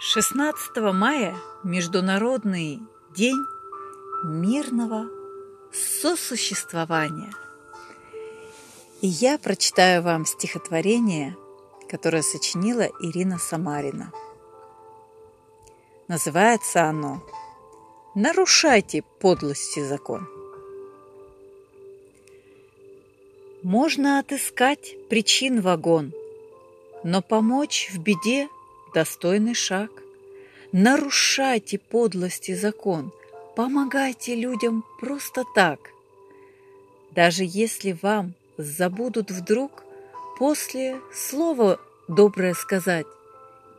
16 мая – Международный день мирного сосуществования. И я прочитаю вам стихотворение, которое сочинила Ирина Самарина. Называется оно «Нарушайте подлости закон». Можно отыскать причин вагон, но помочь в беде достойный шаг. Нарушайте подлости закон, помогайте людям просто так. Даже если вам забудут вдруг после слова доброе сказать,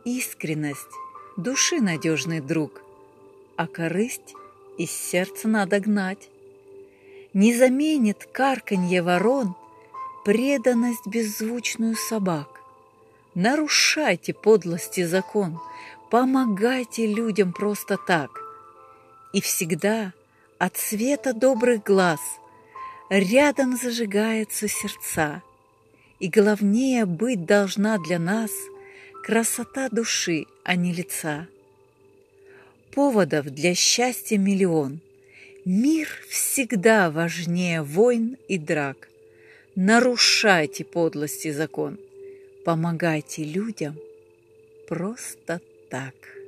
искренность, души надежный друг, а корысть из сердца надо гнать. Не заменит карканье ворон преданность беззвучную собак. Нарушайте подлости закон, помогайте людям просто так. И всегда от света добрых глаз рядом зажигаются сердца. И главнее быть должна для нас красота души, а не лица. Поводов для счастья миллион. Мир всегда важнее войн и драк. Нарушайте подлости закон – Помогайте людям просто так.